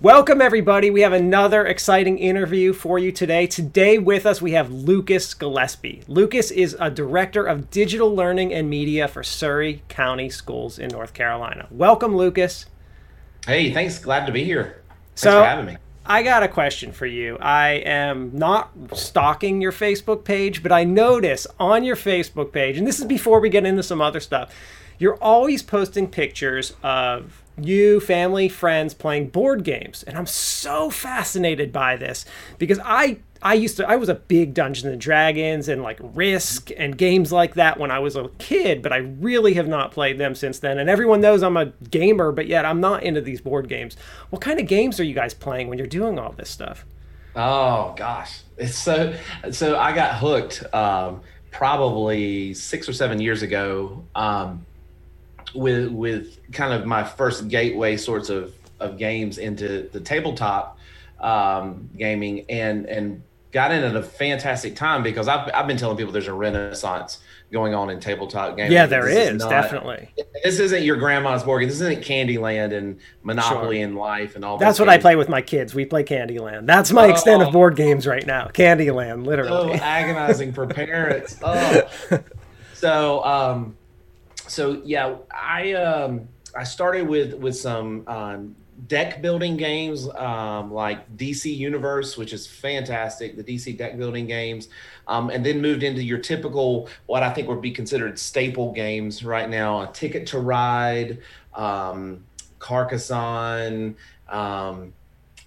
Welcome, everybody. We have another exciting interview for you today. Today, with us, we have Lucas Gillespie. Lucas is a director of digital learning and media for Surry County Schools in North Carolina. Welcome, Lucas. Hey, thanks. Glad to be here. Thanks so, for having me. I got a question for you. I am not stalking your Facebook page, but I notice on your Facebook page, and this is before we get into some other stuff, you're always posting pictures of you, family, friends playing board games. And I'm so fascinated by this because I I used to I was a big Dungeons and Dragons and like Risk and games like that when I was a kid, but I really have not played them since then. And everyone knows I'm a gamer, but yet I'm not into these board games. What kind of games are you guys playing when you're doing all this stuff? Oh gosh. It's so so I got hooked um, probably 6 or 7 years ago. Um, with with kind of my first gateway sorts of of games into the tabletop um, gaming and and got in at a fantastic time because I've, I've been telling people there's a renaissance going on in tabletop gaming. Yeah, there this is, not, definitely. This isn't your grandma's board game. This isn't Candyland and Monopoly sure. and Life and all. That. That's what games. I play with my kids. We play Candyland. That's my oh, extent of board games right now. Candyland, literally. So agonizing for parents. Oh. so um, so yeah, I um, I started with with some um, deck building games um, like DC Universe, which is fantastic, the DC deck building games, um, and then moved into your typical what I think would be considered staple games right now: a Ticket to Ride, um, Carcassonne. Um,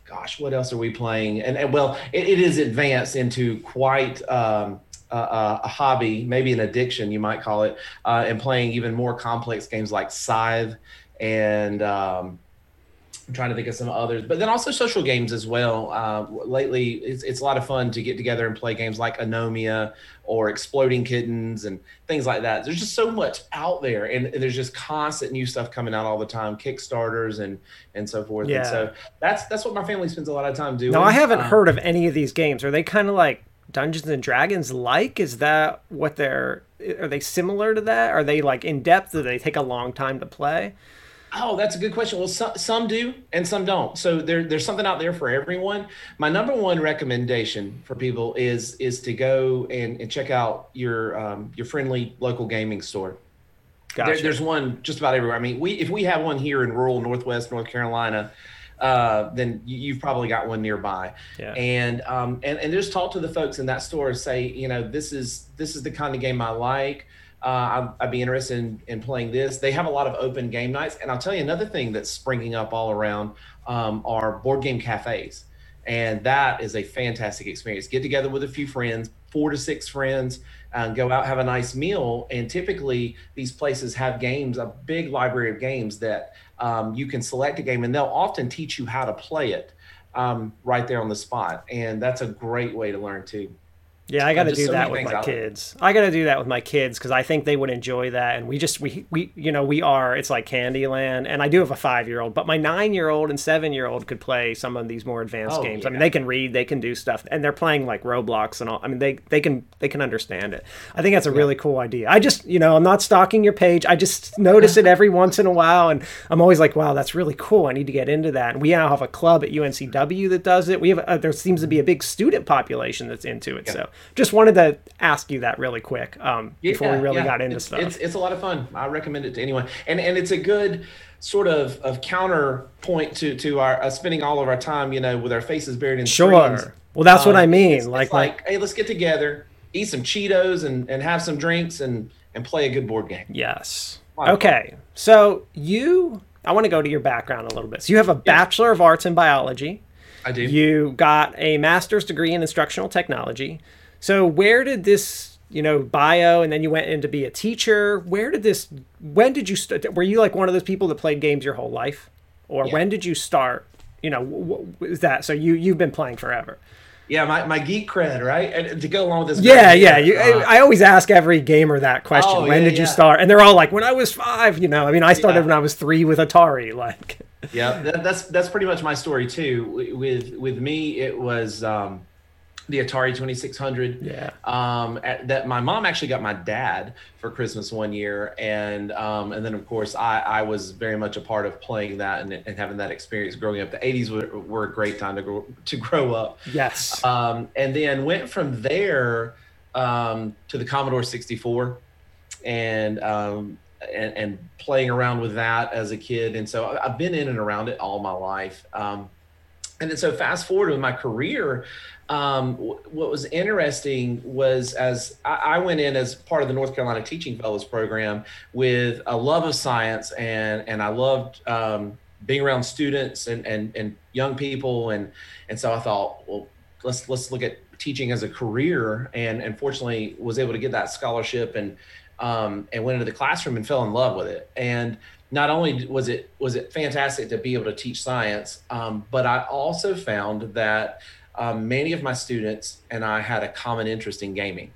gosh, what else are we playing? And, and well, it, it is advanced into quite um, uh, a hobby, maybe an addiction, you might call it, uh, and playing even more complex games like Scythe and um, I'm trying to think of some others, but then also social games as well. Uh, lately, it's, it's a lot of fun to get together and play games like Anomia or Exploding Kittens and things like that. There's just so much out there, and there's just constant new stuff coming out all the time, Kickstarters and and so forth. Yeah. And so that's that's what my family spends a lot of time doing. No, I haven't um, heard of any of these games. Are they kind of like Dungeons and Dragons like? Is that what they're? Are they similar to that? Are they like in depth? Do they take a long time to play? Oh, that's a good question. Well, some, some do and some don't. So there, there's something out there for everyone. My number one recommendation for people is is to go and, and check out your um, your friendly local gaming store. Gotcha. There, there's one just about everywhere. I mean, we if we have one here in rural Northwest North Carolina, uh, then you've probably got one nearby. Yeah. And um, and and just talk to the folks in that store. and Say, you know, this is this is the kind of game I like. Uh, I'd, I'd, be interested in, in playing this. They have a lot of open game nights, and I'll tell you another thing that's springing up all around um, are board game cafes, and that is a fantastic experience. Get together with a few friends, four to six friends, and go out have a nice meal. And typically, these places have games, a big library of games that um, you can select a game and they'll often teach you how to play it um, right there on the spot. And that's a great way to learn too. Yeah, I got to do so that with my kids. I got to do that with my kids because I think they would enjoy that. And we just we we you know we are it's like Candyland. And I do have a five year old, but my nine year old and seven year old could play some of these more advanced oh, games. Yeah. I mean, they can read, they can do stuff, and they're playing like Roblox and all. I mean, they they can they can understand it. I think that's a yeah. really cool idea. I just you know I'm not stalking your page. I just notice it every once in a while, and I'm always like, wow, that's really cool. I need to get into that. And we now have a club at UNCW that does it. We have a, there seems to be a big student population that's into it. Yeah. So just wanted to ask you that really quick um, before we really yeah. got into it's, stuff. It's, it's a lot of fun. I recommend it to anyone, and and it's a good sort of of counterpoint to to our uh, spending all of our time, you know, with our faces buried in sure. Screens. Well, that's um, what I mean. It's, like, it's like, like, hey, let's get together, eat some Cheetos, and and have some drinks, and and play a good board game. Yes. Okay, so you, I want to go to your background a little bit. So you have a Bachelor of Arts in Biology. I do. You got a master's degree in instructional technology. So where did this, you know, bio and then you went in to be a teacher? Where did this? When did you start? Were you like one of those people that played games your whole life, or yeah. when did you start? You know, is that so? You you've been playing forever. Yeah, my, my geek cred, right? And to go along with this. Yeah, yeah. You, uh, I always ask every gamer that question. Oh, when yeah, did you start? And they're all like, when I was five. You know, I mean, I started yeah. when I was three with Atari. Like. yeah, that, that's that's pretty much my story too. With with me, it was. Um, the Atari 2600. Yeah. Um, at, that my mom actually got my dad for Christmas one year, and um, and then of course I, I was very much a part of playing that and, and having that experience growing up. The 80s were, were a great time to grow to grow up. Yes. Um, and then went from there um, to the Commodore 64, and um, and, and playing around with that as a kid. And so I've been in and around it all my life. Um, and then so fast forward with my career, um, what was interesting was as I, I, went in as part of the North Carolina Teaching Fellows program with a love of science and and I loved um, being around students and, and and young people. And and so I thought well let's let's look at teaching as a career. And and fortunately was able to get that scholarship and um, and went into the classroom and fell in love with it. And not only was it was it fantastic to be able to teach science um, but I also found that um, many of my students and I had a common interest in gaming.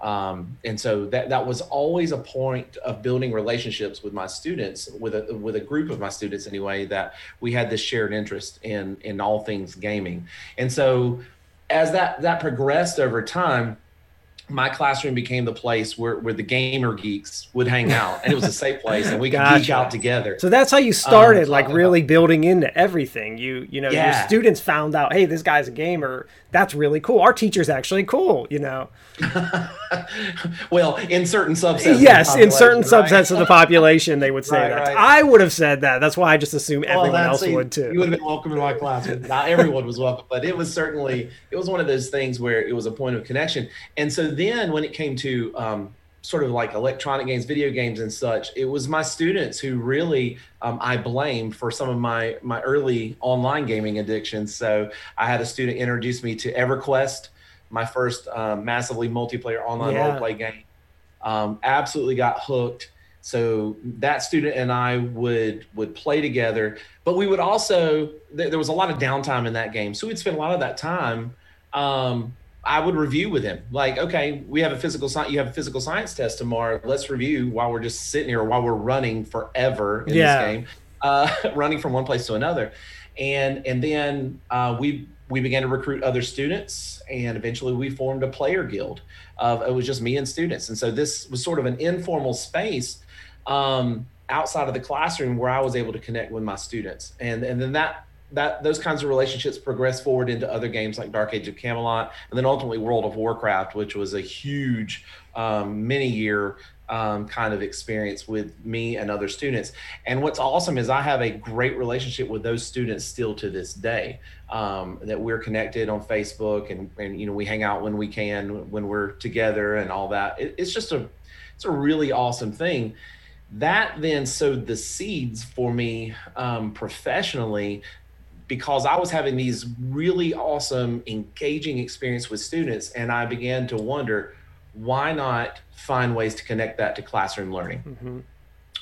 Um, and so that, that was always a point of building relationships with my students, with a, with a group of my students anyway, that we had this shared interest in, in all things gaming. And so as that, that progressed over time, my classroom became the place where, where the gamer geeks would hang out and it was a safe place and we could gotcha. geek out together. So that's how you started um, like really about, building into everything. You you know yeah. your students found out hey this guy's a gamer. That's really cool. Our teacher's actually cool you know. Well in certain subsets yes in certain right? subsets of the population they would say right, that. right. i would have said that. That's why i just assume well, everyone else would too. You would have been welcome in my class not everyone was welcome but it was certainly it was one of those things where it was a point of connection. And so then when it came to um, sort of like electronic games, video games, and such, it was my students who really um, I blame for some of my my early online gaming addictions. So I had a student introduce me to EverQuest, my first um, massively multiplayer online yeah. role play game. Um, absolutely got hooked. So that student and I would would play together, but we would also there was a lot of downtime in that game, so we'd spend a lot of that time um, I would review with him. Like, okay, we have a physical science. You have a physical science test tomorrow. Let's review while we're just sitting here, while we're running forever in yeah. this game, uh, running from one place to another, and and then uh, we we began to recruit other students, and eventually we formed a player guild. Of it was just me and students, and so this was sort of an informal space. Um, outside of the classroom where I was able to connect with my students. And and then that that those kinds of relationships progress forward into other games like Dark Age of Camelot, and then ultimately World of Warcraft, which was a huge, um, many year um, kind of experience with me and other students. And what's awesome is I have a great relationship with those students still to this day. Um, that we're connected on Facebook, and and you know we hang out when we can, when we're together, and all that. It, it's just a it's a really awesome thing that then sowed the seeds for me um, professionally because I was having these really awesome, engaging experience with students, and I began to wonder, why not find ways to connect that to classroom learning? Mm-hmm.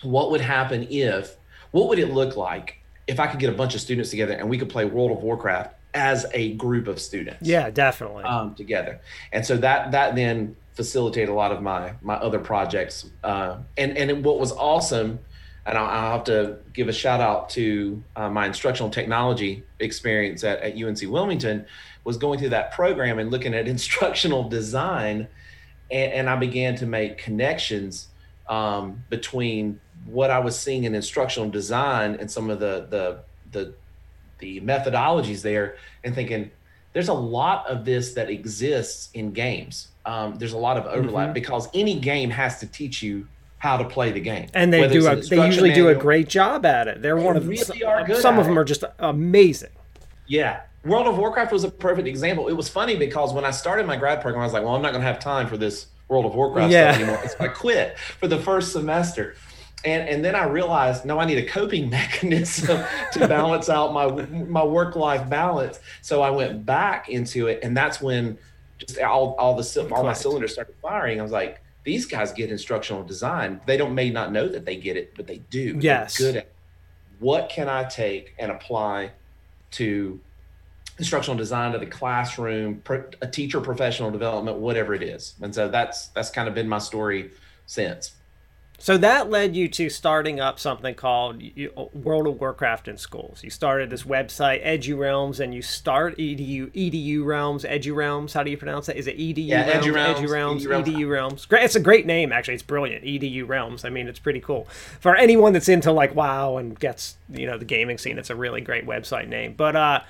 What would happen if? What would it look like if I could get a bunch of students together and we could play World of Warcraft as a group of students? Yeah, definitely. Um, together, and so that that then facilitated a lot of my my other projects. Uh, and and what was awesome and I'll, I'll, have to give a shout out to uh, my instructional technology experience at, at UNC Wilmington was going through that program and looking at instructional design and, and I began to make connections um, between what I was seeing in instructional design and some of the the the the methodologies there and thinking there's a lot of this that exists in games. Um, there's a lot of overlap mm-hmm. because any game has to teach you how to play the game. And they do a, they usually manual. do a great job at it. They're they one of really are good some of them it. are just amazing. Yeah. World of Warcraft was a perfect example. It was funny because when I started my grad program, I was like, well, I'm not going to have time for this World of Warcraft yeah. stuff anymore. So I quit for the first semester. And, and then I realized, no, I need a coping mechanism to balance out my my work life balance. So I went back into it, and that's when just all all the all my cylinders started firing. I was like, these guys get instructional design. They don't may not know that they get it, but they do. Yes. They're good at what can I take and apply to instructional design to the classroom, a teacher professional development, whatever it is. And so that's that's kind of been my story since. So that led you to starting up something called World of Warcraft in schools. You started this website, Edu Realms, and you start edu edu realms, edu realms. How do you pronounce that? Is it edu yeah, realms, edu realms, edu realms, edu realms? Great. It's a great name, actually. It's brilliant. Edu realms. I mean, it's pretty cool for anyone that's into like WoW and gets you know the gaming scene. It's a really great website name. But uh,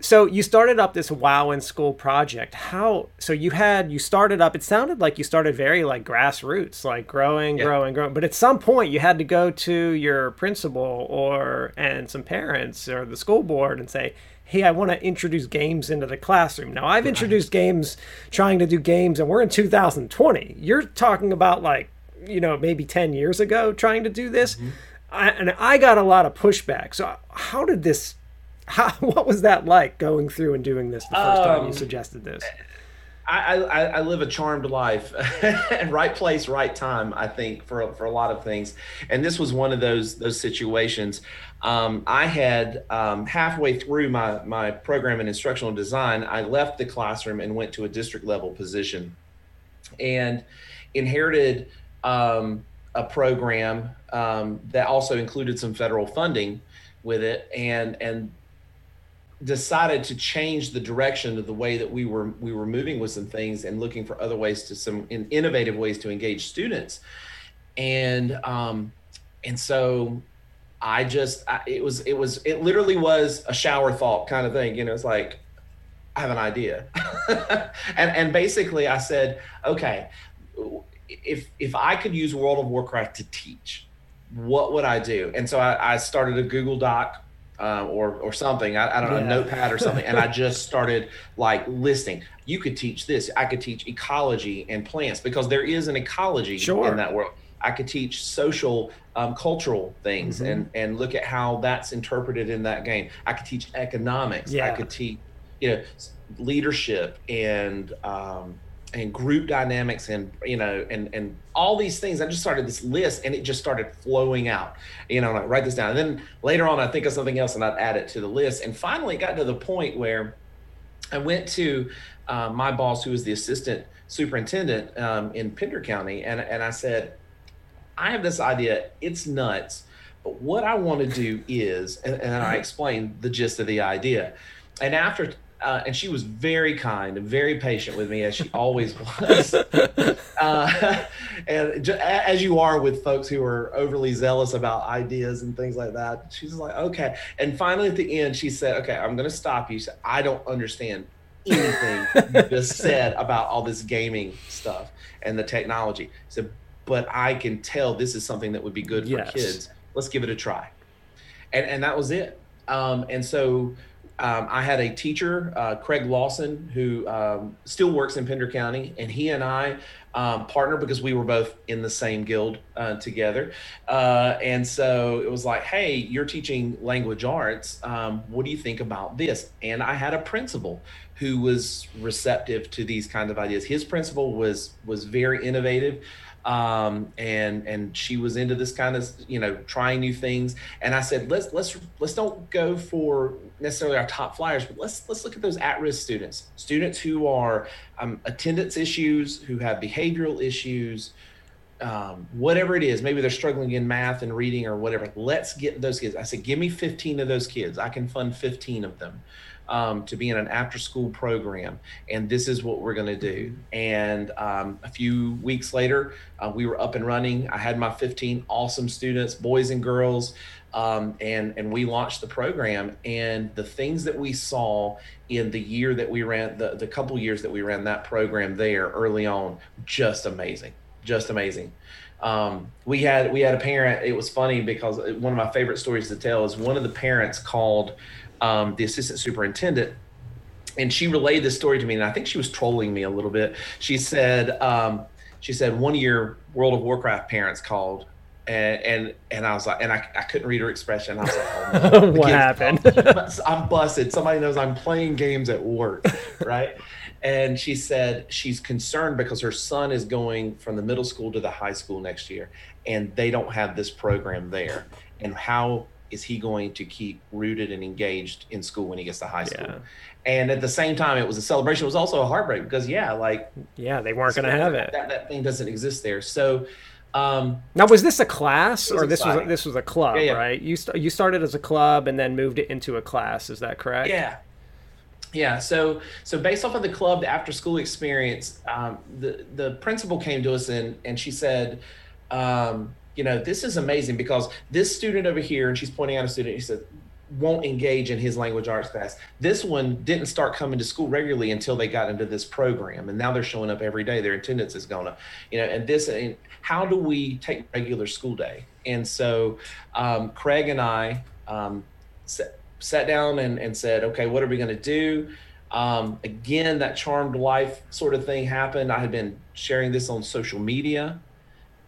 so you started up this wow in school project. How so you had you started up it sounded like you started very like grassroots like growing yeah. growing growing but at some point you had to go to your principal or and some parents or the school board and say hey i want to introduce games into the classroom. Now i've introduced games trying to do games and we're in 2020 you're talking about like you know maybe 10 years ago trying to do this. Mm-hmm. I, and i got a lot of pushback. So how did this how, what was that like going through and doing this the first um, time you um, suggested this? I, I, I, live a charmed life, right place, right time. I think for for a lot of things, and this was one of those those situations. Um, I had um, halfway through my my program in instructional design, I left the classroom and went to a district level position, and inherited um, a program um, that also included some federal funding with it, and and decided to change the direction of the way that we were we were moving with some things and looking for other ways to some in innovative ways to engage students. And um and so i just I, it was it was it literally was a shower thought kind of thing you know it's like i have an idea. And and basically i said okay if if i could use world of warcraft to teach what would i do? And so i, I started a google doc uh, or or something. I, I don't know, yeah. a notepad or something, and I just started like listing. You could teach this. I could teach ecology and plants because there is an ecology sure. in that world. I could teach social, um, cultural things mm-hmm. and and look at how that's interpreted in that game. I could teach economics. Yeah. I could teach, you know, leadership and um, and group dynamics and you know and and all these things i just started this list and it just started flowing out you know i write this down. And then later on i think of something else and i'd add it to the list. And finally it got to the point where i went to uh, my boss who was the assistant superintendent um, in pender county and, and i said i have this idea. It's nuts but what i want to do is and, and i explained the gist of the idea. And after uh, and she was very kind and very patient with me as she always was. Uh, and just, as you are with folks who are overly zealous about ideas and things like that, she's like, okay. And finally, at the end, she said, "Okay, I'm going to stop you." Said, I don't understand anything you just said about all this gaming stuff and the technology. said, but I can tell this is something that would be good for yes. kids. Let's give it a try. And and that was it. Um, and so um, I had a teacher, uh, Craig Lawson, who um, still works in Pender County, and he and I um, partnered because we were both in the same guild uh, together. Uh, and so it was like, hey, you're teaching language arts. Um, what do you think about this? And I had a principal who was receptive to these kind of ideas. His principal was was very innovative um, and and she was into this kind of you know trying new things. And I said, let's let's let's don't go for necessarily our top flyers, but let's let's look at those at-risk students, students who are um, attendance issues, who have behavioral issues. Um, whatever it is, maybe they're struggling in math and reading or whatever. Let's get those kids. I said, give me 15 of those kids. I can fund 15 of them um, to be in an after school program. And this is what we're going to do. And um, a few weeks later, uh, we were up and running. I had my 15 awesome students, boys and girls. Um, and and we launched the program and the things that we saw in the year that we ran the, the couple years that we ran that program there early on just amazing just amazing um, we had we had a parent it was funny because one of my favorite stories to tell is one of the parents called um, the assistant superintendent, and she relayed this story to me, and I think she was trolling me a little bit. She said, um, she said one your World of Warcraft parents called. And, and and I was like, and I, I couldn't read her expression. I was like, oh, no. what happened? I'm, busted. Somebody knows I'm playing games at work, right? and she said she's concerned because her son is going from the middle school to the high school next year and they don't have this program there and how is he going to keep rooted and engaged in school when he gets to high school? Yeah. And at the same time, it was a celebration. It was also a heartbreak because, yeah, like, yeah, they weren't going to have it. That, that thing doesn't exist there. So, Um, now, was this a class or this exciting. was this was a club, Yeah, yeah. right? You st- you started as a club and then moved it into a class. Is that correct? Yeah. Yeah. So so based off of the club, the after school experience, um, the the principal came to us and and she said, um, you know, this is amazing because this student over here, and she's pointing out a student, she said, won't engage in his language arts class. This one didn't start coming to school regularly until they got into this program, and now they're showing up every day. Their attendance is going up, you know. And this, and how do we take regular school day? And so, um, Craig and I um, sat, sat down and, and said, okay, what are we going to do? Um, again, that charmed life sort of thing happened. I had been sharing this on social media,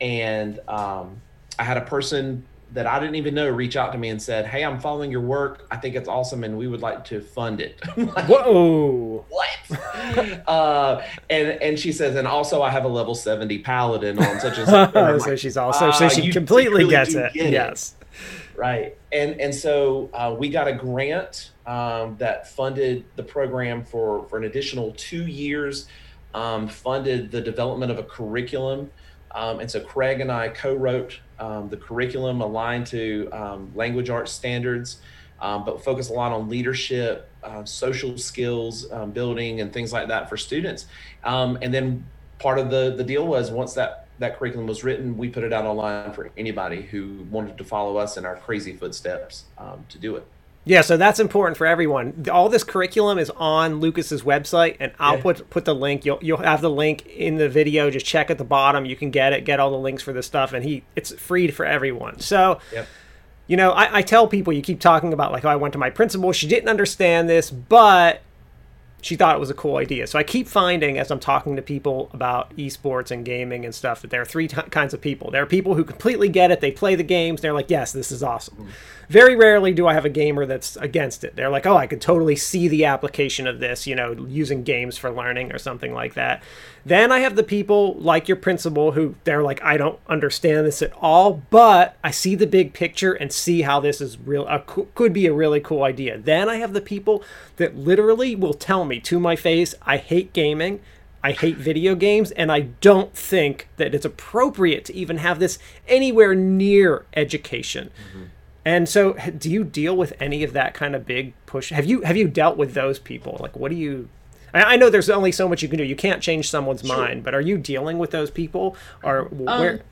and um, I had a person that I didn't even know reach out to me and said, "Hey, I'm following your work. I think it's awesome, and we would like to fund it." Like, Whoa! what? uh, and and she says, and also I have a level seventy paladin on such and such. So like, she's also so "Ah, she completely really gets it. get it." Yes. Right. And and so uh, we got a grant um, that funded the program for for an additional two years. Um, funded the development of a curriculum. Um, and so Craig and I co-wrote um, the curriculum aligned to um, language arts standards, um, but focus a lot on leadership, uh, social skills um, building, and things like that for students. And then part of the the deal was once that that curriculum was written, we put it out online for anybody who wanted to follow us in our crazy footsteps to do it. Yeah, so that's important for everyone. All this curriculum is on Lucas's website, and I'll Yeah. put put the link. You'll you'll have the link in the video. Just check at the bottom. You can get it. Get all the links for this stuff, and he it's free for everyone. So Yep. you know, I, I tell people you keep talking about like, oh, I went to my principal. She didn't understand this, but she thought it was a cool idea. So I keep finding as I'm talking to people about esports and gaming and stuff that there are three t- kinds of people. There are people who completely get it. They play the games. They're like, yes, this is awesome. Mm. Very rarely do I have a gamer that's against it. They're like, oh, I could totally see the application of this, you know, using games for learning or something like that. Then I have the people like your principal who they're like, I don't understand this at all, but I see the big picture and see how this is real, could be a really cool idea. Then I have the people that literally will tell me to my face, I hate gaming. I hate video games, and I don't think that it's appropriate to even have this anywhere near education. And so, do you deal with any of that kind of big push? Have you have you dealt with those people? Like, what do you? I I know there's only so much you can do. You can't change someone's Sure. mind, but are you dealing with those people, or where?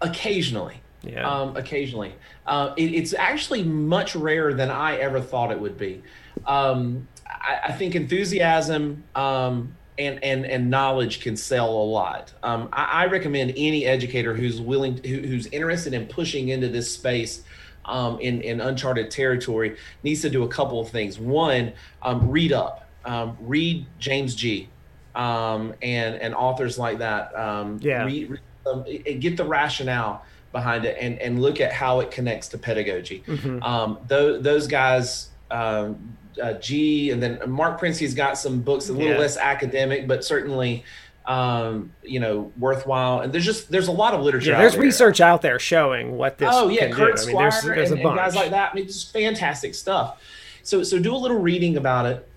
Occasionally. Yeah. Um, occasionally. Uh, it, it's actually much rarer than I ever thought it would be. Um, I, I think enthusiasm um, and, and, and knowledge can sell a lot. Um, I, I recommend any educator who's willing, who, who's interested in pushing into this space um, in, in uncharted territory needs to do a couple of things. One, um, read up, um, read James Gee. Um, and, and authors like that. Um, Yeah. Read, read um, get the rationale behind it and, and look at how it connects to pedagogy. Mhm. Um, those, those guys, um, uh, Gee, and then Marc Prensky's got some books a little Yeah. less academic, but certainly, um, you know, worthwhile. And there's just there's a lot of literature. Yeah, out there's there. research out there showing what this. Oh yeah, can Kurt do. I mean, Squire there's, there's and, a and guys like that. I mean, it's fantastic stuff. So so do a little reading about it,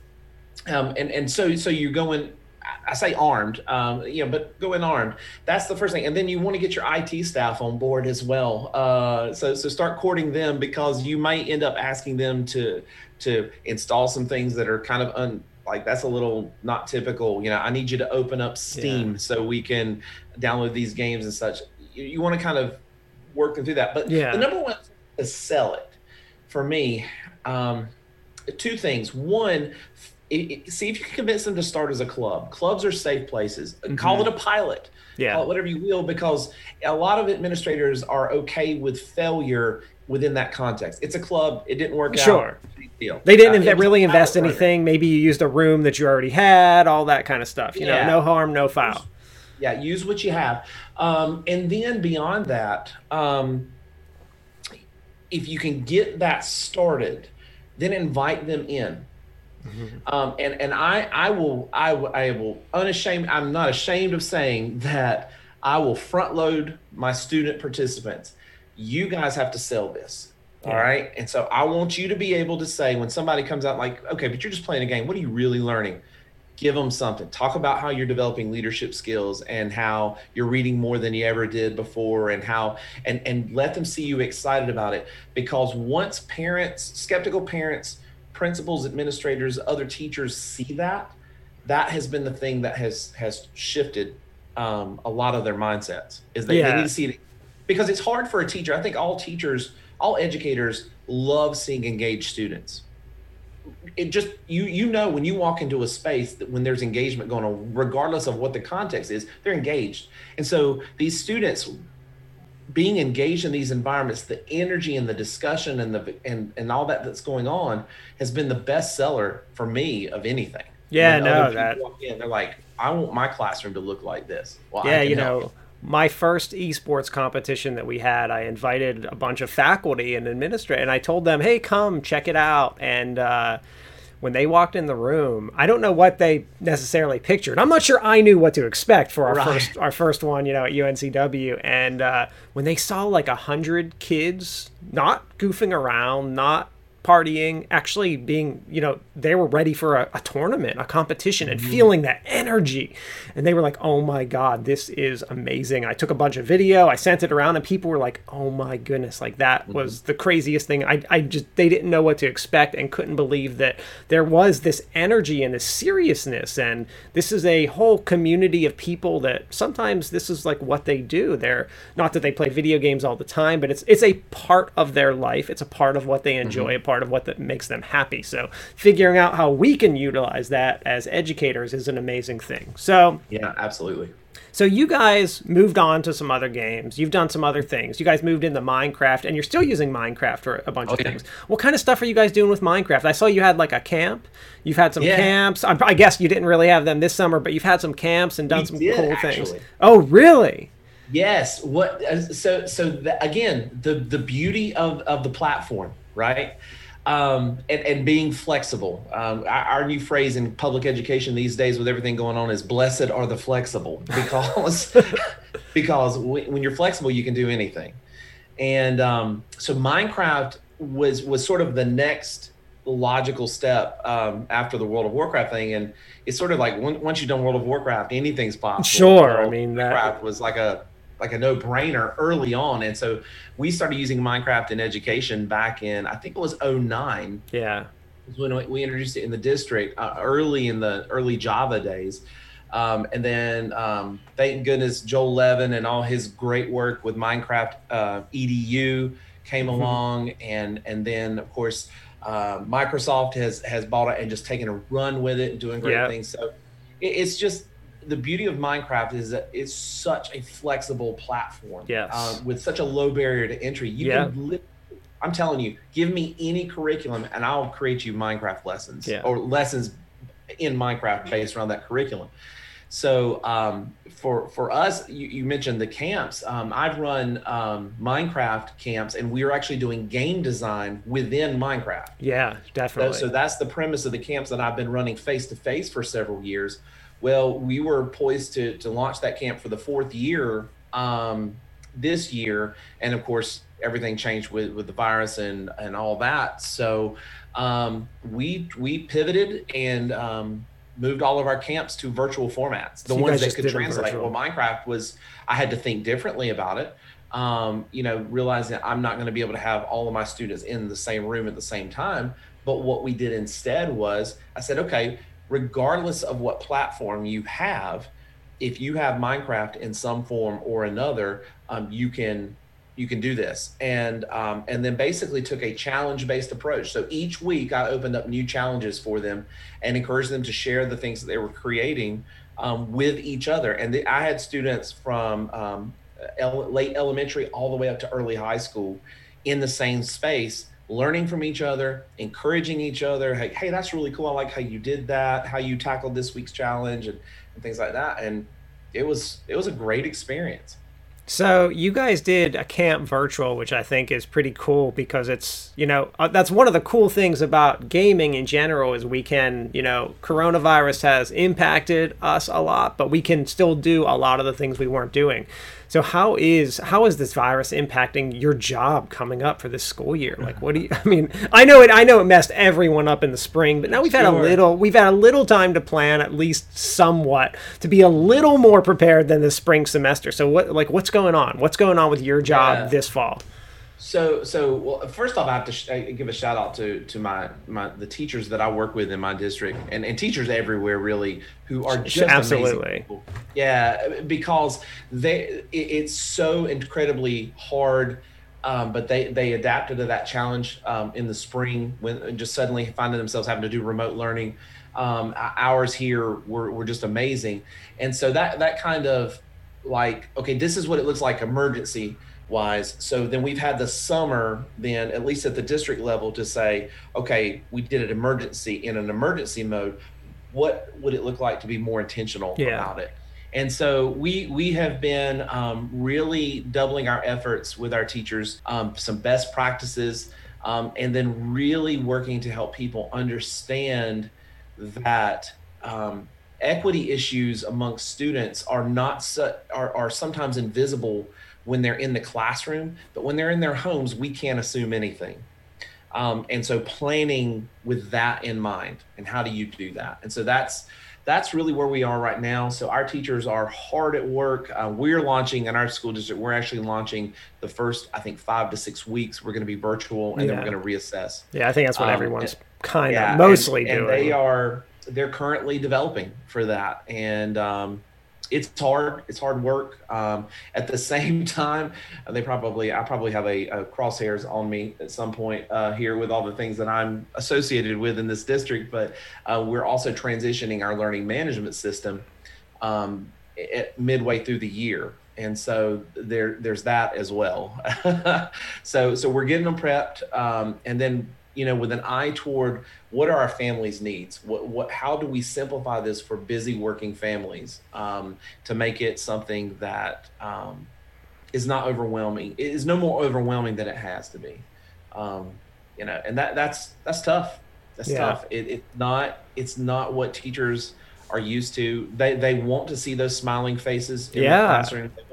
um, and and so so you're going. I say armed, um, you know, but go in armed. That's the first thing, and then you want to get your IT staff on board as well. Uh, so so start courting them because you might end up asking them to to install some things that are kind of un, like that's a little not typical. You know, I need you to open up Steam Yeah. so we can download these games and such. You, you want to kind of work them through that. But Yeah. the number one to sell it for me, um, two things. One, it, it- see if you can convince them to start as a club. Clubs are safe places. Call it a pilot. Yeah. Call it whatever you will, because a lot of administrators are okay with failure within that context. It's a club. It didn't work Sure. out. They didn't Uh, inve- it was a really invest anything. Maybe you used a room that you already had, all that kind of stuff. You Yeah. know, no harm, no foul. yeah use what you have um, and then beyond that um, if you can get that started then invite them in um, and and I I will I will I will unashamed I'm not ashamed of saying that I will front load my student participants. You guys have to sell this. All Yeah. right. And so I want you to be able to say when somebody comes out like, okay, but you're just playing a game. What are you really learning? give them something talk about how you're developing leadership skills and how you're reading more than you ever did before and how and and let them see you excited about it because once parents skeptical parents principals administrators other teachers see that that has been the thing that has has shifted um, a lot of their mindsets is they, yeah. they need to see it. Because it's hard for a teacher. I think all teachers all educators love seeing engaged students. It just you you know when you walk into a space that when there's engagement going on regardless of what the context is they're engaged. And so these students being engaged in these environments the energy and the discussion and the and and all that that's going on has been the best seller for me of anything. Yeah no that in, they're like i want my classroom to look like this. Well, yeah you know my first esports competition that we had, I invited a bunch of faculty and administrators, and I told them, "Hey, come check it out." And uh, when they walked in the room, I don't know what they necessarily pictured. I'm not sure I knew what to expect for our right. first our first one, you know, at UNCW. And uh, when they saw like a hundred kids not goofing around, not partying, actually being, you know, they were ready for a, a tournament, a competition, and mm-hmm. feeling that energy. And they were like, oh my God, this is amazing. I took a bunch of video, I sent it around, and people were like, oh my goodness, like that mm-hmm. was the craziest thing. I, I just, they didn't know what to expect and couldn't believe that there was this energy and this seriousness. And this is a whole community of people that sometimes this is like what they do. They're not that they play video games all the time, but it's, it's a part of their life, it's a part of what they enjoy. Mm-hmm part of what that makes them happy. So figuring out how we can utilize that as educators is an amazing thing. So yeah, absolutely. So you guys moved on to some other games. You've done some other things. You guys moved into Minecraft, and you're still using Minecraft for a bunch oh, of things. What kind of stuff are you guys doing with Minecraft? I saw you had like a camp. You've had some yeah. camps. I guess you didn't really have them this summer, but you've had some camps and done we some did, cool actually. things. Oh, really? Yes. What? Uh, so so the, again, the the beauty of of the platform, right? Um, and, and, being flexible. Um, our, new phrase in public education these days, with everything going on, is "blessed are the flexible," because because when you're flexible, you can do anything. And um, so Minecraft was was sort of the next logical step um, after the World of Warcraft thing, and it's sort of like once you've done World of Warcraft, anything's possible. Sure, I mean Minecraft that... was like a like a no brainer early on. And so we started using Minecraft in education back in, I think it was 09. Yeah. When we introduced it in the district uh, early in the early Java days. Um, and then um, thank goodness Joel Levin and all his great work with Minecraft uh, EDU came mm-hmm. along. And, and then, of course, uh, Microsoft has, has bought it and just taken a run with it and doing great things. So it, it's just, the beauty of Minecraft is that it's such a flexible platform. Yes. Um, with such a low barrier to entry. You yeah. can li- I'm telling you, give me any curriculum and I'll create you Minecraft lessons yeah. or lessons in Minecraft based around that curriculum. So um, for for us, you, you mentioned the camps. Um, I've run um, Minecraft camps, and we are actually doing game design within Minecraft. Yeah, definitely. So, so that's the premise of the camps that I've been running face to face for several years well, we were poised to to launch that camp for the fourth year um, this year, and of course, everything changed with with the virus and and all that. So um, we we pivoted and um, moved all of our camps to virtual formats, the so ones that could translate. Well, Minecraft was I had to think differently about it. Um, you know, realizing I'm not going to be able to have all of my students in the same room at the same time. But what we did instead was I said, okay, regardless of what platform you have, if you have Minecraft in some form or another, um, you can you can do this. And um, and then basically took a challenge based approach. So each week i opened up new challenges for them and encouraged them to share the things that they were creating um, with each other. And the, i had students from um, late elementary all the way up to early high school in the same space learning from each other, encouraging each other. Hey, hey, that's really cool. I like how you did that, how you tackled this week's challenge, and, and things like that. And it was it was a great experience. So you guys did a camp virtual, which I think is pretty cool because it's you know uh, that's one of the cool things about gaming in general is we can you know coronavirus has impacted us a lot, but we can still do a lot of the things we weren't doing. So how is how is this virus impacting your job coming up for this school year? Like, what do you? I mean, I know it. I know it messed everyone up in the spring, but now we've had a little. We've had a little time to plan, at least somewhat, to be a little more prepared than the spring semester. So what? Like, what's going on? What's going on with your job yeah. this fall? So, so well, first off, I have to sh- give a shout out to to my my the teachers that I work with in my district, and, and teachers everywhere really who are just absolutely, yeah, because they it, it's so incredibly hard. Um, but they they adapted to that challenge um, in the spring when just suddenly finding themselves having to do remote learning. Um, hours here were, were just amazing, and so that that kind of like okay, this is what it looks like emergency wise. So then we've had the summer, then at least at the district level, to say, okay, we did an emergency in an emergency mode. What would it look like to be more intentional yeah. about it? And so we we have been um, really doubling our efforts with our teachers, um, some best practices, um, and then really working to help people understand that um, equity issues amongst students are not su- are, are sometimes invisible when they're in the classroom, but when they're in their homes, we can't assume anything. Um, and so planning with that in mind and how do you do that? And so that's that's really where we are right now. So our teachers are hard at work. Uh, we're launching in our school district we're actually launching the first i think five to six weeks we're going to be virtual and yeah. then we're going to reassess. Yeah i think that's what um, everyone's kind of yeah, mostly and, doing and they are they're currently developing for that. And um, it's hard. It's hard work. Um, at the same time, they probably I probably have a, a crosshairs on me at some point uh, here with all the things that I'm associated with in this district. But uh, we're also transitioning our learning management system um, at midway through the year, and so there there's that as well. so so we're getting them prepped, um, and then you know, with an eye toward what are our families' needs? What, what, how do we simplify this for busy working families um, to make it something that um, is not overwhelming? It is no more overwhelming than it has to be. Um, you know, and that that's that's tough. That's yeah. tough. It, it's not it's not what teachers are used to. They they want to see those smiling faces. yeah,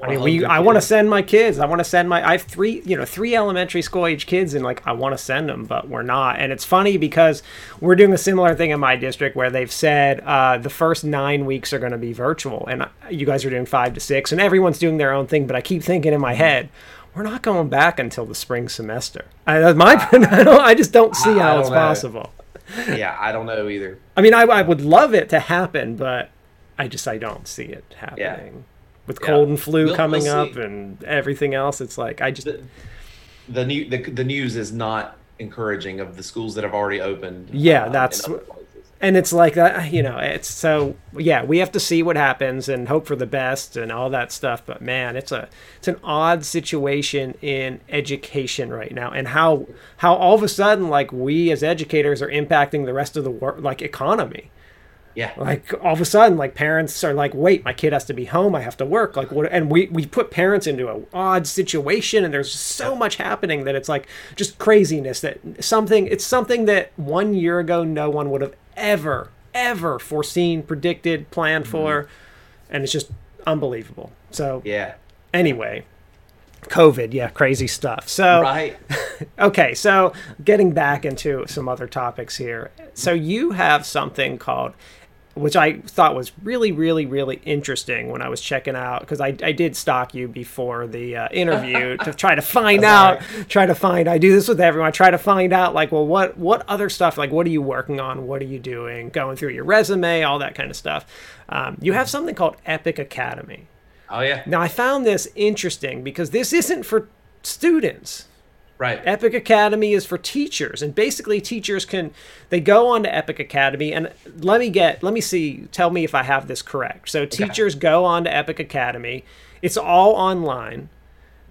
I mean, we. I want to send my kids. I want to send my. I have three, you know, three elementary school age kids, and like I want to send them, but we're not. And it's funny because we're doing a similar thing in my district where they've said uh, the first nine weeks are going to be virtual, and you guys are doing five to six, and everyone's doing their own thing. But I keep thinking in my head we're not going back until the spring semester. I, my, I, I just don't see how it's know. possible yeah, I don't know either. I mean, I, I would love it to happen, but I just I don't see it happening. Yeah. With cold yeah. and flu we'll, coming we'll up and everything else, it's like I just the, the new the, the news is not encouraging of the schools that have already opened. Yeah, uh, that's and it's like that you know it's so yeah we have to see what happens and hope for the best and all that stuff. But man it's a it's an odd situation in education right now and how how all of a sudden like we as educators are impacting the rest of the world like economy. Yeah. Like all of a sudden like parents are like wait my kid has to be home. I have to work. Like what and we we put parents into an odd situation and there's so much happening that it's like just craziness that something it's something that one year ago no one would have ever, ever foreseen, predicted, planned mm-hmm. for, and it's just unbelievable. So yeah. Anyway, COVID, yeah, crazy stuff. So right. okay, so getting back into some other topics here. So you have something called which I thought was really, really, really interesting when I was checking out because I, I did stalk you before the uh, interview to try to find out, right. try to find. I do this with everyone. I try to find out like, well, what what other stuff? Like, what are you working on? What are you doing? Going through your resume, all that kind of stuff. Um, you have something called Epic Academy. Oh yeah. Now I found this interesting because this isn't for students. Right. Epic Academy is for teachers, and basically teachers can they go on to Epic Academy and let me get let me see. Tell me if I have this correct. So teachers okay. go on to Epic Academy. It's all online.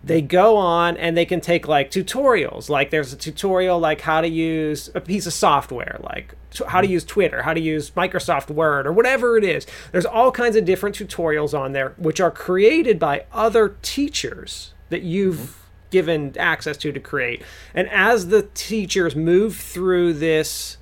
They go on and they can take like tutorials. Like there's a tutorial like how to use a piece of software, like how to use Twitter, how to use Microsoft Word, or whatever it is. There's all kinds of different tutorials on there, which are created by other teachers that you've mm-hmm given access to to create. And as the teachers move through this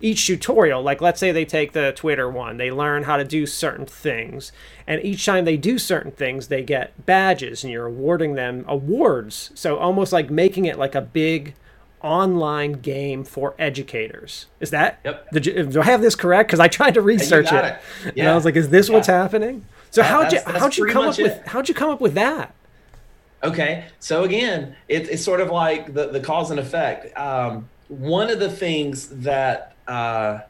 each tutorial, like let's say they take the Twitter one, they learn how to do certain things, and each time they do certain things, they get badges, and you're awarding them awards. So almost like making it like a big online game for educators. Is that? Yep. You, do I have this correct? Because I tried to research it, it. Yeah. and I was like, "Is this yeah. what's happening?" So how'd you how'd you come up it. with how'd you come up with that? Okay, so again, it, it's sort of like the the cause and effect. Um, one of the things that uh,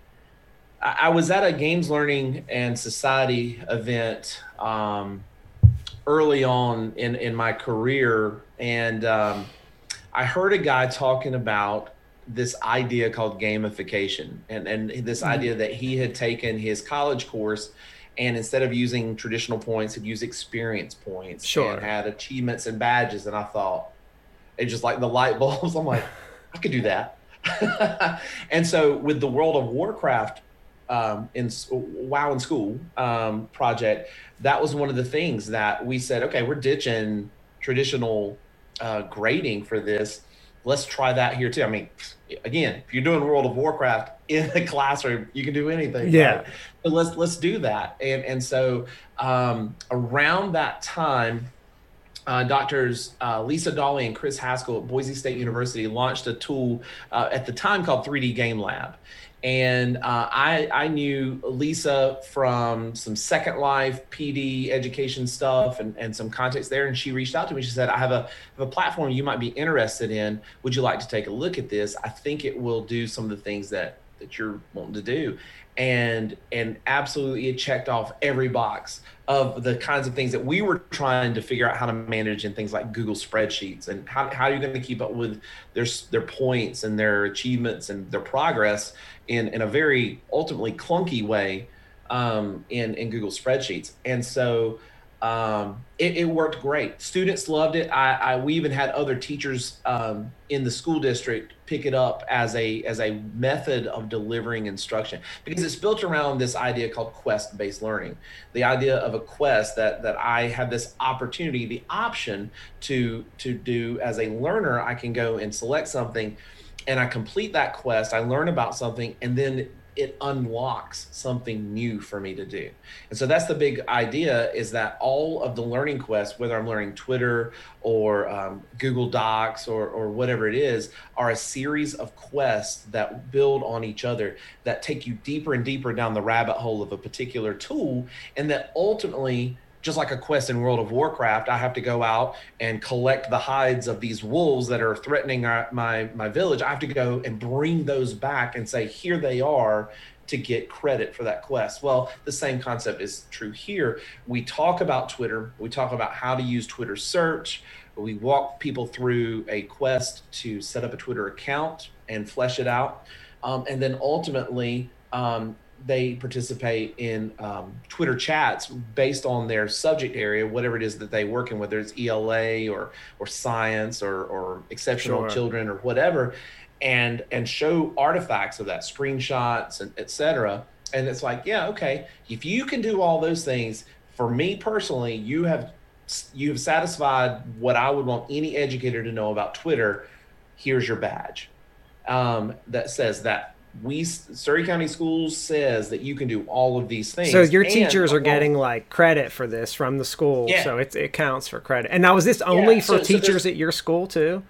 I, I, was at a games learning and society event um, early on in in my career, and um, I heard a guy talking about this idea called gamification and, and this mm-hmm. idea that he had taken his college course and instead of using traditional points, he'd use experience points sure. and had achievements and badges. And I thought, it just like the light bulbs. I'm like, I could do that. and so with the World of Warcraft um, in WoW in School um, project, that was one of the things that we said, okay, we're ditching traditional uh, grading for this. Let's try that here too. I mean, again, if you're doing World of Warcraft in a classroom, you can do anything. Yeah. Right? But let's let's do that. And and so um, around that time, uh, doctors uh, Lisa Dawley and Chris Haskell at Boise State University launched a tool uh, at the time called 3D Game Lab. And uh, I, I knew Lisa from some Second Life PD education stuff and, and some context there. And she reached out to me. She said, I have a, have a platform you might be interested in. Would you like to take a look at this? I think it will do some of the things that, that you're wanting to do and and absolutely it checked off every box of the kinds of things that we were trying to figure out how to manage in things like Google spreadsheets and how, how are you going to keep up with their their points and their achievements and their progress in in a very ultimately clunky way um, in in Google spreadsheets and so um, it, it, worked great. Students loved it. I, I we even had other teachers um, in the school district pick it up as a as a method of delivering instruction because it's built around this idea called quest based learning. The idea of a quest that that I have this opportunity, the option to to do as a learner. I can go and select something and I complete that quest, I learn about something, and then it unlocks something new for me to do. And so that's the big idea is that all of the learning quests, whether I'm learning Twitter or um, Google Docs or, or whatever it is, are a series of quests that build on each other that take you deeper and deeper down the rabbit hole of a particular tool and that ultimately just like a quest in World of Warcraft, I have to go out and collect the hides of these wolves that are threatening our, my my village. I have to go and bring those back and say, here they are, to get credit for that quest. Well, the same concept is true here. We talk about Twitter. We talk about how to use Twitter search. We walk people through a quest to set up a Twitter account and flesh it out, um, and then ultimately. Um, they participate in um, Twitter chats based on their subject area, whatever it is that they work in, whether it's ELA or or science or or exceptional sure. children or whatever, and and show artifacts of that, screenshots and etc. And it's like, yeah, okay, if you can do all those things, for me personally, you have you have satisfied what I would want any educator to know about Twitter. Here's your badge um, that says that we Surry County Schools says that you can do all of these things. So your teachers are getting like credit for this from the school, yeah. so it it counts for credit. And now is this only yeah, so, for teachers so at your school too?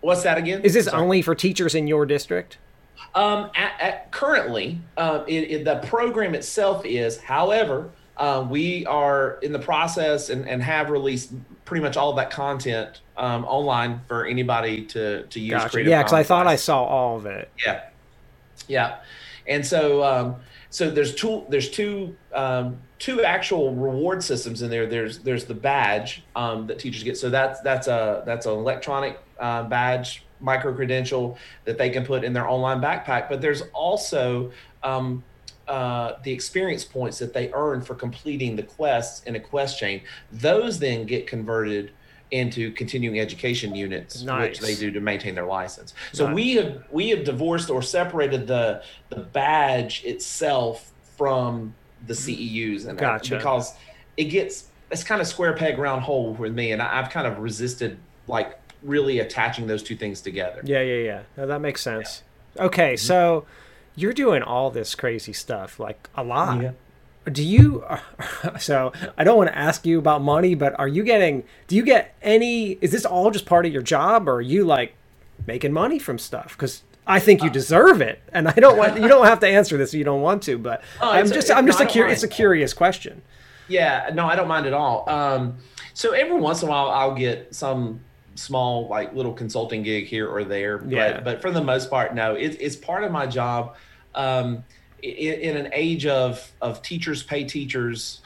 What's that again? Is this Sorry. only for teachers in your district? Um, at, at currently, uh, it, it, the program itself is. However, uh, we are in the process and, and have released pretty much all of that content um, online for anybody to to use. Gotcha. Yeah, because I thought I saw all of it. Yeah, yeah, and so um, so there's two there's two um, two actual reward systems in there. There's there's the badge um, that teachers get. So that's that's a that's an electronic uh, badge micro credential that they can put in their online backpack. But there's also um, uh, the experience points that they earn for completing the quests in a quest chain. Those then get converted into continuing education units, nice. which they do to maintain their license. So nice. we have we have divorced or separated the the badge itself from the CEUs, and gotcha. because it gets it's kind of square peg round hole with me, and I, have kind of resisted like really attaching those two things together. Yeah, yeah, yeah. No, that makes sense. Yeah. Okay, mm-hmm. so you're doing all this crazy stuff, like a lot. Yeah. Do you? So I don't want to ask you about money, but are you getting? Do you get any? Is this all just part of your job, or are you like making money from stuff? Because I think you uh, deserve it, and I don't want you don't have to answer this if you don't want to. But oh, I'm just I'm just a curious. It's a curious question. Yeah, no, I don't mind at all. Um, so every once in a while, I'll get some small like little consulting gig here or there. But yeah. but for the most part, no, it, it's part of my job. Um, in, in, an age of of teachers pay teachers.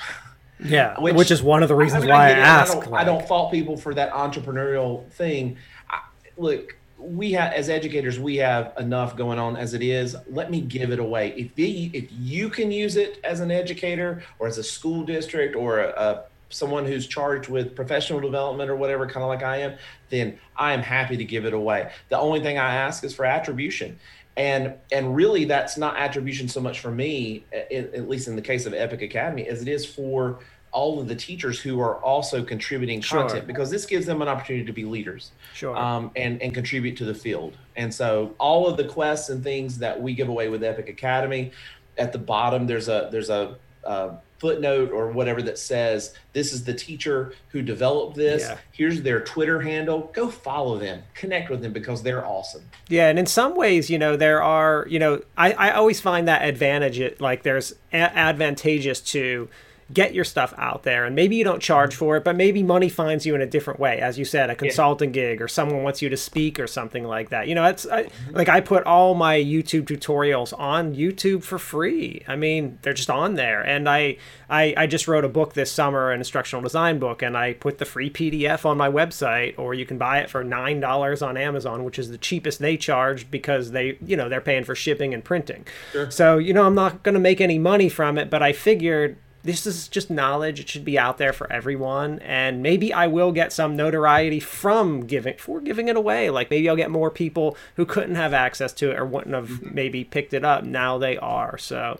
Yeah, which, which is one of the reasons I mean, why I, I ask. I don't, like... I don't, fault people for that entrepreneurial thing. I, look, we have as educators, we have enough going on as it is. Let me give it away. If the, if you can use it as an educator or as a school district or a, a someone who's charged with professional development or whatever, kind of like I am, then I am happy to give it away. The only thing I ask is for attribution. And and really, that's not attribution so much for me, at, at least in the case of Epic Academy, as it is for all of the teachers who are also contributing content sure. because this gives them an opportunity to be leaders sure. um, and, and contribute to the field. And so all of the quests and things that we give away with Epic Academy, at the bottom there's a there's a, a footnote or whatever that says this is the teacher who developed this. Yeah. Here's their Twitter handle. Go follow them, connect with them because they're awesome. Yeah, and in some ways, you know, there are, you know, I, I always find that advantage, like there's a- advantageous to get your stuff out there and maybe you don't charge mm-hmm. for it but maybe money finds you in a different way as you said a consulting yeah. gig or someone wants you to speak or something like that. You know it's I, mm-hmm. like i put all my youtube tutorials on youtube for free. I mean they're just on there. And i i, I just wrote a book this summer an instructional design book and i put the free pdf on my website or you can buy it for nine dollars on amazon which is the cheapest they charge because they you know they're paying for shipping and printing. Sure. so you know i'm not going to make any money from it but i figured this is just knowledge. It should be out there for everyone. And maybe i will get some notoriety from giving for giving it away. Like maybe i'll get more people who couldn't have access to it or wouldn't have mm-hmm. maybe picked it up. Now they are. So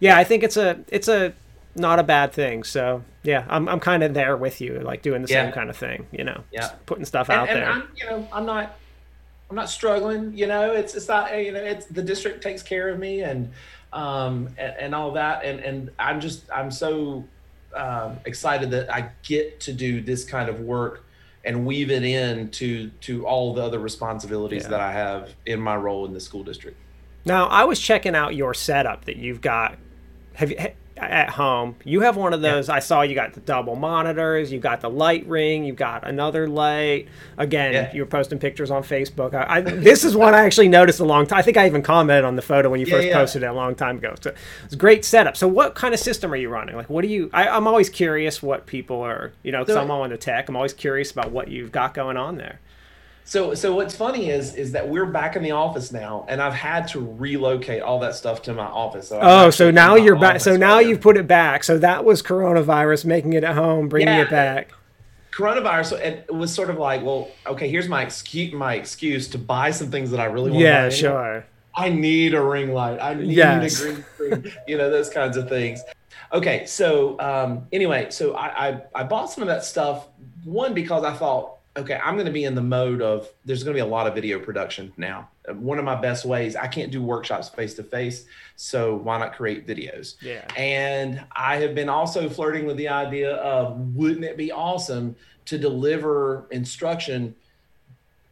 yeah i think it's a it's a not a bad thing. So yeah i'm, I'm kind of there with you like doing the yeah. same kind of thing you know yeah. putting stuff and, out and there. I'm, you know i'm not i'm not struggling you know. It's it's not you know it's the district takes care of me and um, and, and, all that. And, and I'm just, I'm so um, excited that I get to do this kind of work and weave it in to, to all the other responsibilities yeah. that I have in my role in the school district. Now, I was checking out your setup that you've got. Have you, at home. You have one of those. Yeah. I saw you got the double monitors. You got the light ring. You got another light. Again, yeah. you were posting pictures on Facebook. I, I, this is one I actually noticed a long time. I think I even commented on the photo when you yeah, first posted it a long time ago. So it's a great setup. So what kind of system are you running? Like, what do you? I, am always curious what people are. You know, because I'm all into tech. I'm always curious about what you've got going on there. So so what's funny is is that we're back in the office now, and I've had to relocate all that stuff to my office. So oh, so now you're back. So now right you've put it back. So that was coronavirus making it at home, bringing yeah, it back. Coronavirus. It was sort of like, well, okay, here's my excuse my excuse to buy some things that I really want. Yeah, sure. I need a ring light. I need yes. a green screen. you know those kinds of things. Okay, so um, anyway, so I, I I bought some of that stuff. One because I thought okay, I'm going to be in the mode of there's going to be a lot of video production now. One of my best ways, I can't do workshops face to face, so why not create videos? Yeah. And I have been also flirting with the idea of wouldn't it be awesome to deliver instruction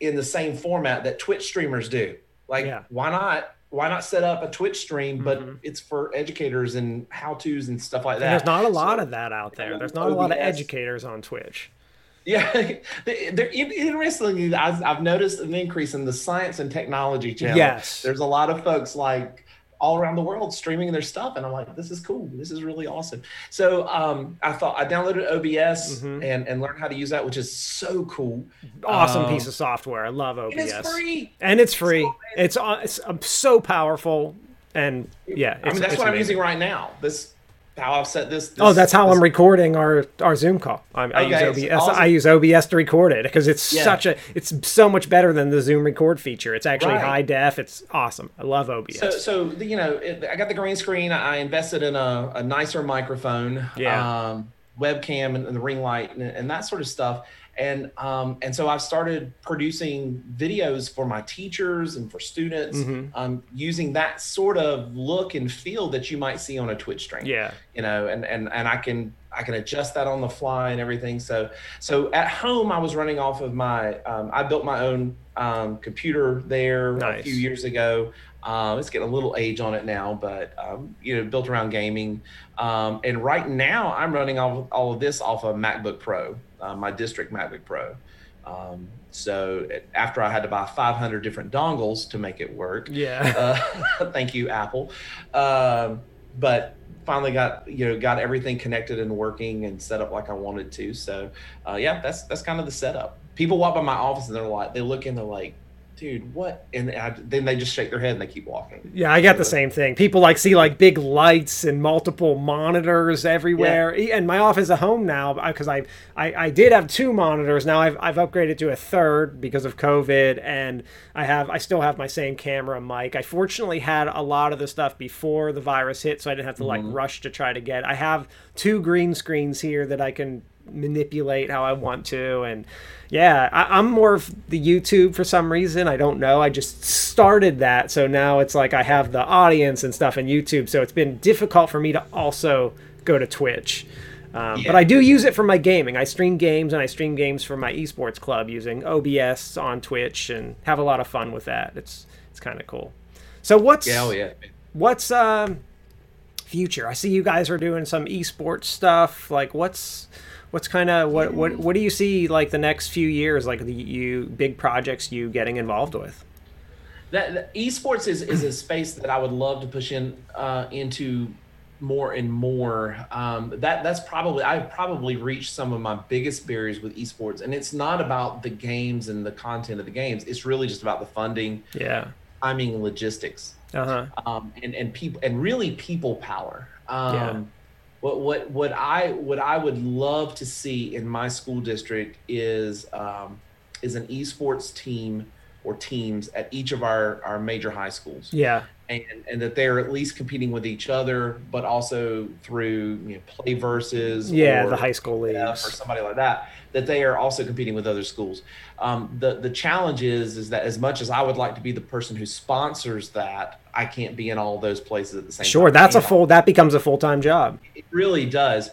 in the same format that Twitch streamers do? Like, yeah. why not? Why not set up a Twitch stream, but mm-hmm. it's for educators and how tos and stuff like that? And there's not a lot so, of that out there. There's not OBS, a lot of educators on Twitch. Yeah, they're interestingly, I've, I've noticed an increase in the science and technology channel. Yes, there's a lot of folks like all around the world streaming their stuff, and I'm like, this is cool. This is really awesome. So um, I thought I downloaded OBS mm-hmm. and and learned how to use that, which is so cool. Awesome um, piece of software. I love OBS. And it's free. And it's free. It's it's, it's um, so powerful. And yeah, I mean that's what amazing. I'm using right now. This how I've set this. this oh, that's how this. I'm recording our our Zoom call. I, okay, I use OBS. Awesome. I use OBS to record it because it's yeah. such a it's so much better than the Zoom record feature. It's actually right. high def. It's awesome. I love OBS. So, so you know, it, I got the green screen. I invested in a, a nicer microphone, yeah. Um, webcam, and, and, the ring light, and, and that sort of stuff. And um, and so I've started producing videos for my teachers and for students, mm-hmm. um, using that sort of look and feel that you might see on a Twitch stream. Yeah, you know, and and and I can I can adjust that on the fly and everything. So so at home I was running off of my um, I built my own um, computer there nice. a few years ago. Um, it's getting a little age on it now, but um, you know, built around gaming. Um, and right now, I'm running all, all of this off a MacBook Pro, uh, my district MacBook Pro. Um, so after I had to buy 500 different dongles to make it work, yeah. Uh, thank you, Apple. Um, but finally got you know got everything connected and working and set up like I wanted to. So uh, yeah, that's that's kind of the setup. People walk by my office and they're like, they look in, they're like, dude, what? And I, then they just shake their head and they keep walking. Yeah, I got the same thing. People like see like big lights and multiple monitors everywhere. Yeah. And my office at home now, because I, I I did have two monitors. Now I've I've upgraded to a third because of COVID, and I have I still have my same camera mic. I fortunately had a lot of the stuff before the virus hit, so I didn't have to like mm-hmm. rush to try to get. I have two green screens here that I can manipulate how I want to. And yeah, I, am more of the YouTube for some reason. I don't know. I just started that. So now it's like I have the audience and stuff in YouTube. So it's been difficult for me to also go to Twitch. Um, yeah. But I do use it for my gaming. I stream games and I stream games for my esports club using OBS on Twitch and have a lot of fun with that. It's it's kind of cool. So what's yeah, oh yeah. what's um future? I see you guys are doing some esports stuff. Like what's what's kind of what what what do you see like the next few years like the you big projects you getting involved with? That, esports is is a space that i would love to push in uh, into more and more. Um, that that's probably i've probably reached some of my biggest barriers with esports and it's not about the games and the content of the games. It's really just about the funding yeah. timing logistics. Uh-huh. um, and and people and really people power. Um, yeah what what what I what I would love to see in my school district is um, is an esports team or teams at each of our our major high schools. Yeah. And, and that they're at least competing with each other, but also through you know, PlayVS yeah or, the high school leagues or somebody like that. That they are also competing with other schools. Um, the the challenge is is that as much as I would like to be the person who sponsors that, I can't be in all those places at the same sure, time. Sure, that's a full that becomes a full time job. It really does.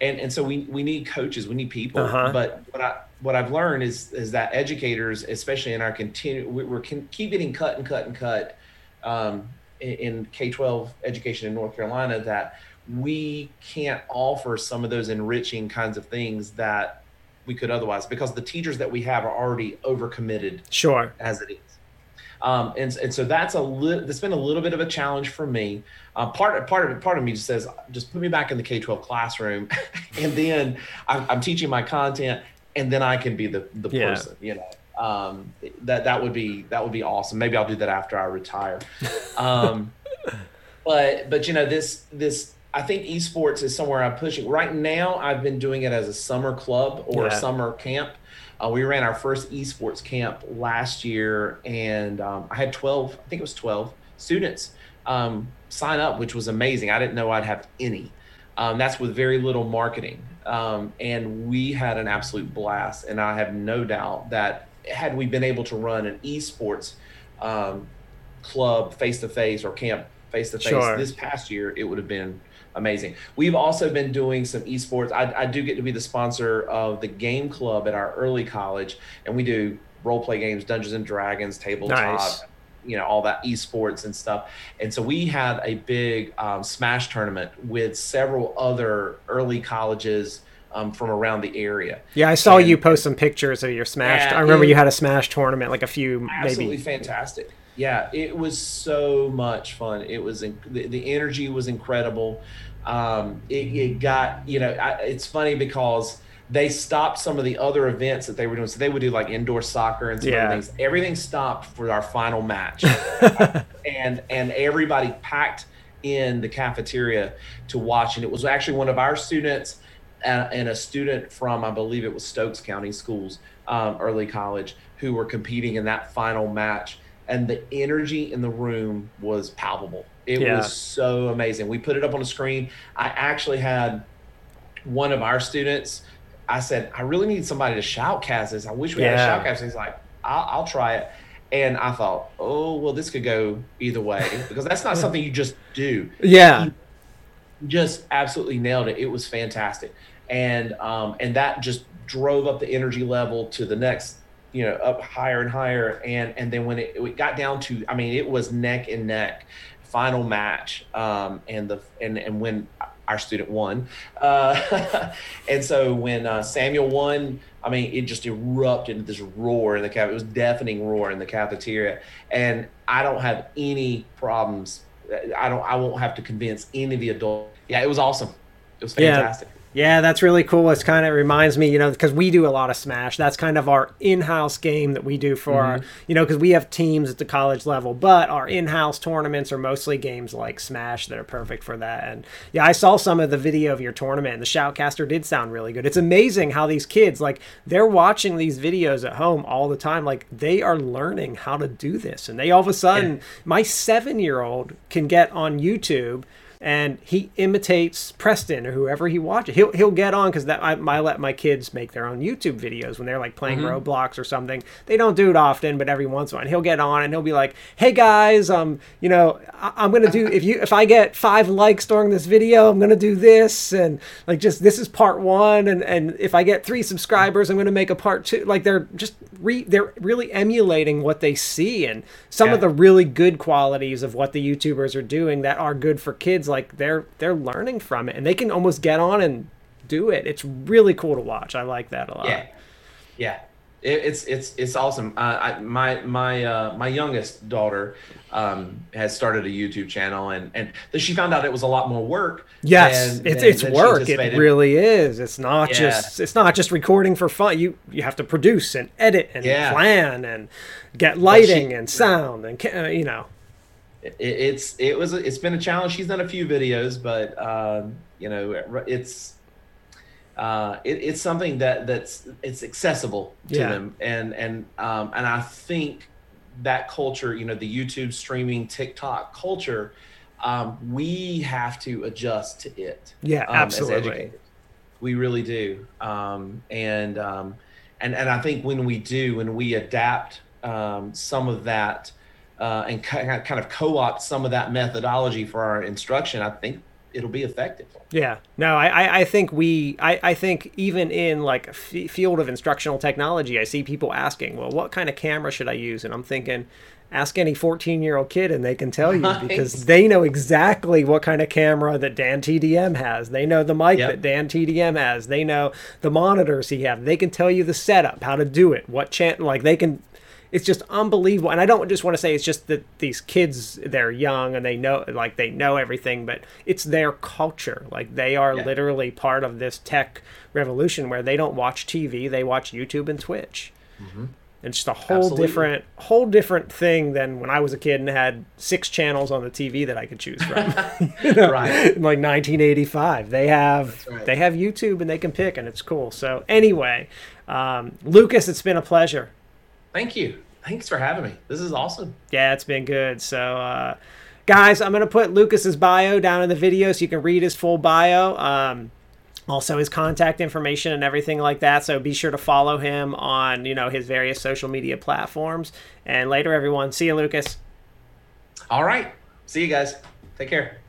And and so we we need coaches, we need people. Uh-huh. But what I what I've learned is is that educators, especially in our continue, we're can keep getting cut and cut and cut um, in, in K twelve education in North Carolina that we can't offer some of those enriching kinds of things that we could otherwise because the teachers that we have are already overcommitted. Sure, as it is. Um, and, and so that's a li- that's been a little bit of a challenge for me. Uh, part part of part of me just says, just put me back in the K twelve classroom, and then I'm, I'm, teaching my content, and then I can be the the yeah. person, you know. Um, that that would be that would be awesome. Maybe I'll do that after I retire. Um, but but you know this this I think esports is somewhere I'm pushing right now. I've been doing it as a summer club or yeah. a summer camp. Uh, we ran our first esports camp last year, and um, I had 12, I think it was 12 students um, sign up, which was amazing. I didn't know I'd have any. Um, that's with very little marketing. Um, and we had an absolute blast. And I have no doubt that had we been able to run an esports um, club face to face or camp face to face this past year, it would have been amazing. We've also been doing some esports. I, I do get to be the sponsor of the game club at our early college, and we do role play games, Dungeons and Dragons, tabletop. Nice. You know all that esports and stuff, and so we had a big um, Smash tournament with several other early colleges um, from around the area. Yeah, I saw and, you post some pictures of your Smash. I remember you had a Smash tournament, like a few, absolutely maybe. fantastic. Yeah, it was so much fun. It was the, the energy was incredible. Um, it, it, got you know I, it's funny because they stopped some of the other events that they were doing. So they would do like indoor soccer and some yeah. other things. Everything stopped for our final match. And and everybody packed in the cafeteria to watch. And it was actually one of our students and, and a student from i believe it was stokes county schools um, early college who were competing in that final match and the energy in the room was palpable it yeah. was so amazing. We put it up on the screen. I actually had one of our students. I said, I really need somebody to shoutcast this. I wish we yeah. had a shoutcast. He's like, I'll, I'll try it. And I thought, oh, well, this could go either way because that's not something you just do. Yeah. He just absolutely nailed it. It was fantastic. And, um, and that just drove up the energy level to the next, you know, up higher and higher. And, and then when it, it got down to, I mean, it was neck and neck final match. Um, and the, and, and when our student won. Uh, and so when uh, Samuel won, I mean, it just erupted into this roar in the caf. It was deafening roar in the cafeteria, and I don't have any problems. I don't. I won't have to convince any of the adults. Yeah, it was awesome. It was fantastic. Yeah. Yeah, that's really cool. It's kind of reminds me, you know, because we do a lot of Smash. That's kind of our in-house game that we do for mm-hmm. our, you know, because we have teams at the college level, but our in-house tournaments are mostly games like Smash that are perfect for that. And yeah, I saw some of the video of your tournament, and the shoutcaster did sound really good. It's amazing how these kids, like, they're watching these videos at home all the time. Like, they are learning how to do this, and they all of a sudden, yeah. my seven-year-old can get on YouTube and he imitates Preston or whoever he watches. He'll he'll get on because that I, I, let my kids make their own YouTube videos when they're like playing mm-hmm. Roblox or something. They don't do it often, but every once in a while he'll get on and he'll be like, "Hey guys, um, you know, I, am gonna do if you if I get five likes during this video, I'm gonna do this and like just this is part one, and and if I get three subscribers, I'm gonna make a part two. Like they're just re, they're really emulating what they see and some yeah. of the really good qualities of what the YouTubers are doing that are good for kids like they're they're learning from it and they can almost get on and do it. It's really cool to watch. I like that a lot. Yeah, yeah, it, it's it's it's awesome. Uh, I, my my uh, my youngest daughter um, has started a YouTube channel, and and she found out it was a lot more work. Yes, than, it's than, it's than work. It really is. It's not yeah. just it's not just recording for fun. You you have to produce and edit and yeah. plan and get lighting she, and sound and uh, you know it, it's it was it's been a challenge. She's done a few videos, but um, you know it's uh, it, it's something that that's it's accessible to yeah. them, and and um, and I think that culture, you know, the YouTube streaming, TikTok culture, um, we have to adjust to it. Yeah, um, absolutely. We really do, um, and um, and and I think when we do, when we adapt um, some of that uh, and kind of co-opt some of that methodology for our instruction, I think it'll be effective. Yeah, no, I, I think we, I, I think even in like a f- field of instructional technology, I see people asking, well, what kind of camera should I use? And I'm thinking, ask any 14 year old kid and they can tell you nice. because they know exactly what kind of camera that Dan TDM has. They know the mic yep. that Dan TDM has. They know the monitors he has. They can tell you the setup, how to do it, what channel, like they can it's just unbelievable. And I don't just want to say it's just that these kids they're young and they know like they know everything, but it's their culture. Like they are yeah. literally part of this tech revolution where they don't watch TV, they watch YouTube and Twitch. Mm-hmm. It's just a whole Absolutely. different, whole different thing than when I was a kid and had six channels on the TV that I could choose from. you know, right. like 1985, they have right. they have YouTube and they can pick, and it's cool. So anyway, um, Lucas, it's been a pleasure. Thank you. Thanks for having me. This is awesome. Yeah, it's been good. So, uh, guys, I'm going to put Lucas's bio down in the video so you can read his full bio. Um, also his contact information and everything like that so be sure to follow him on you know his various social media platforms and later everyone see you lucas all right see you guys take care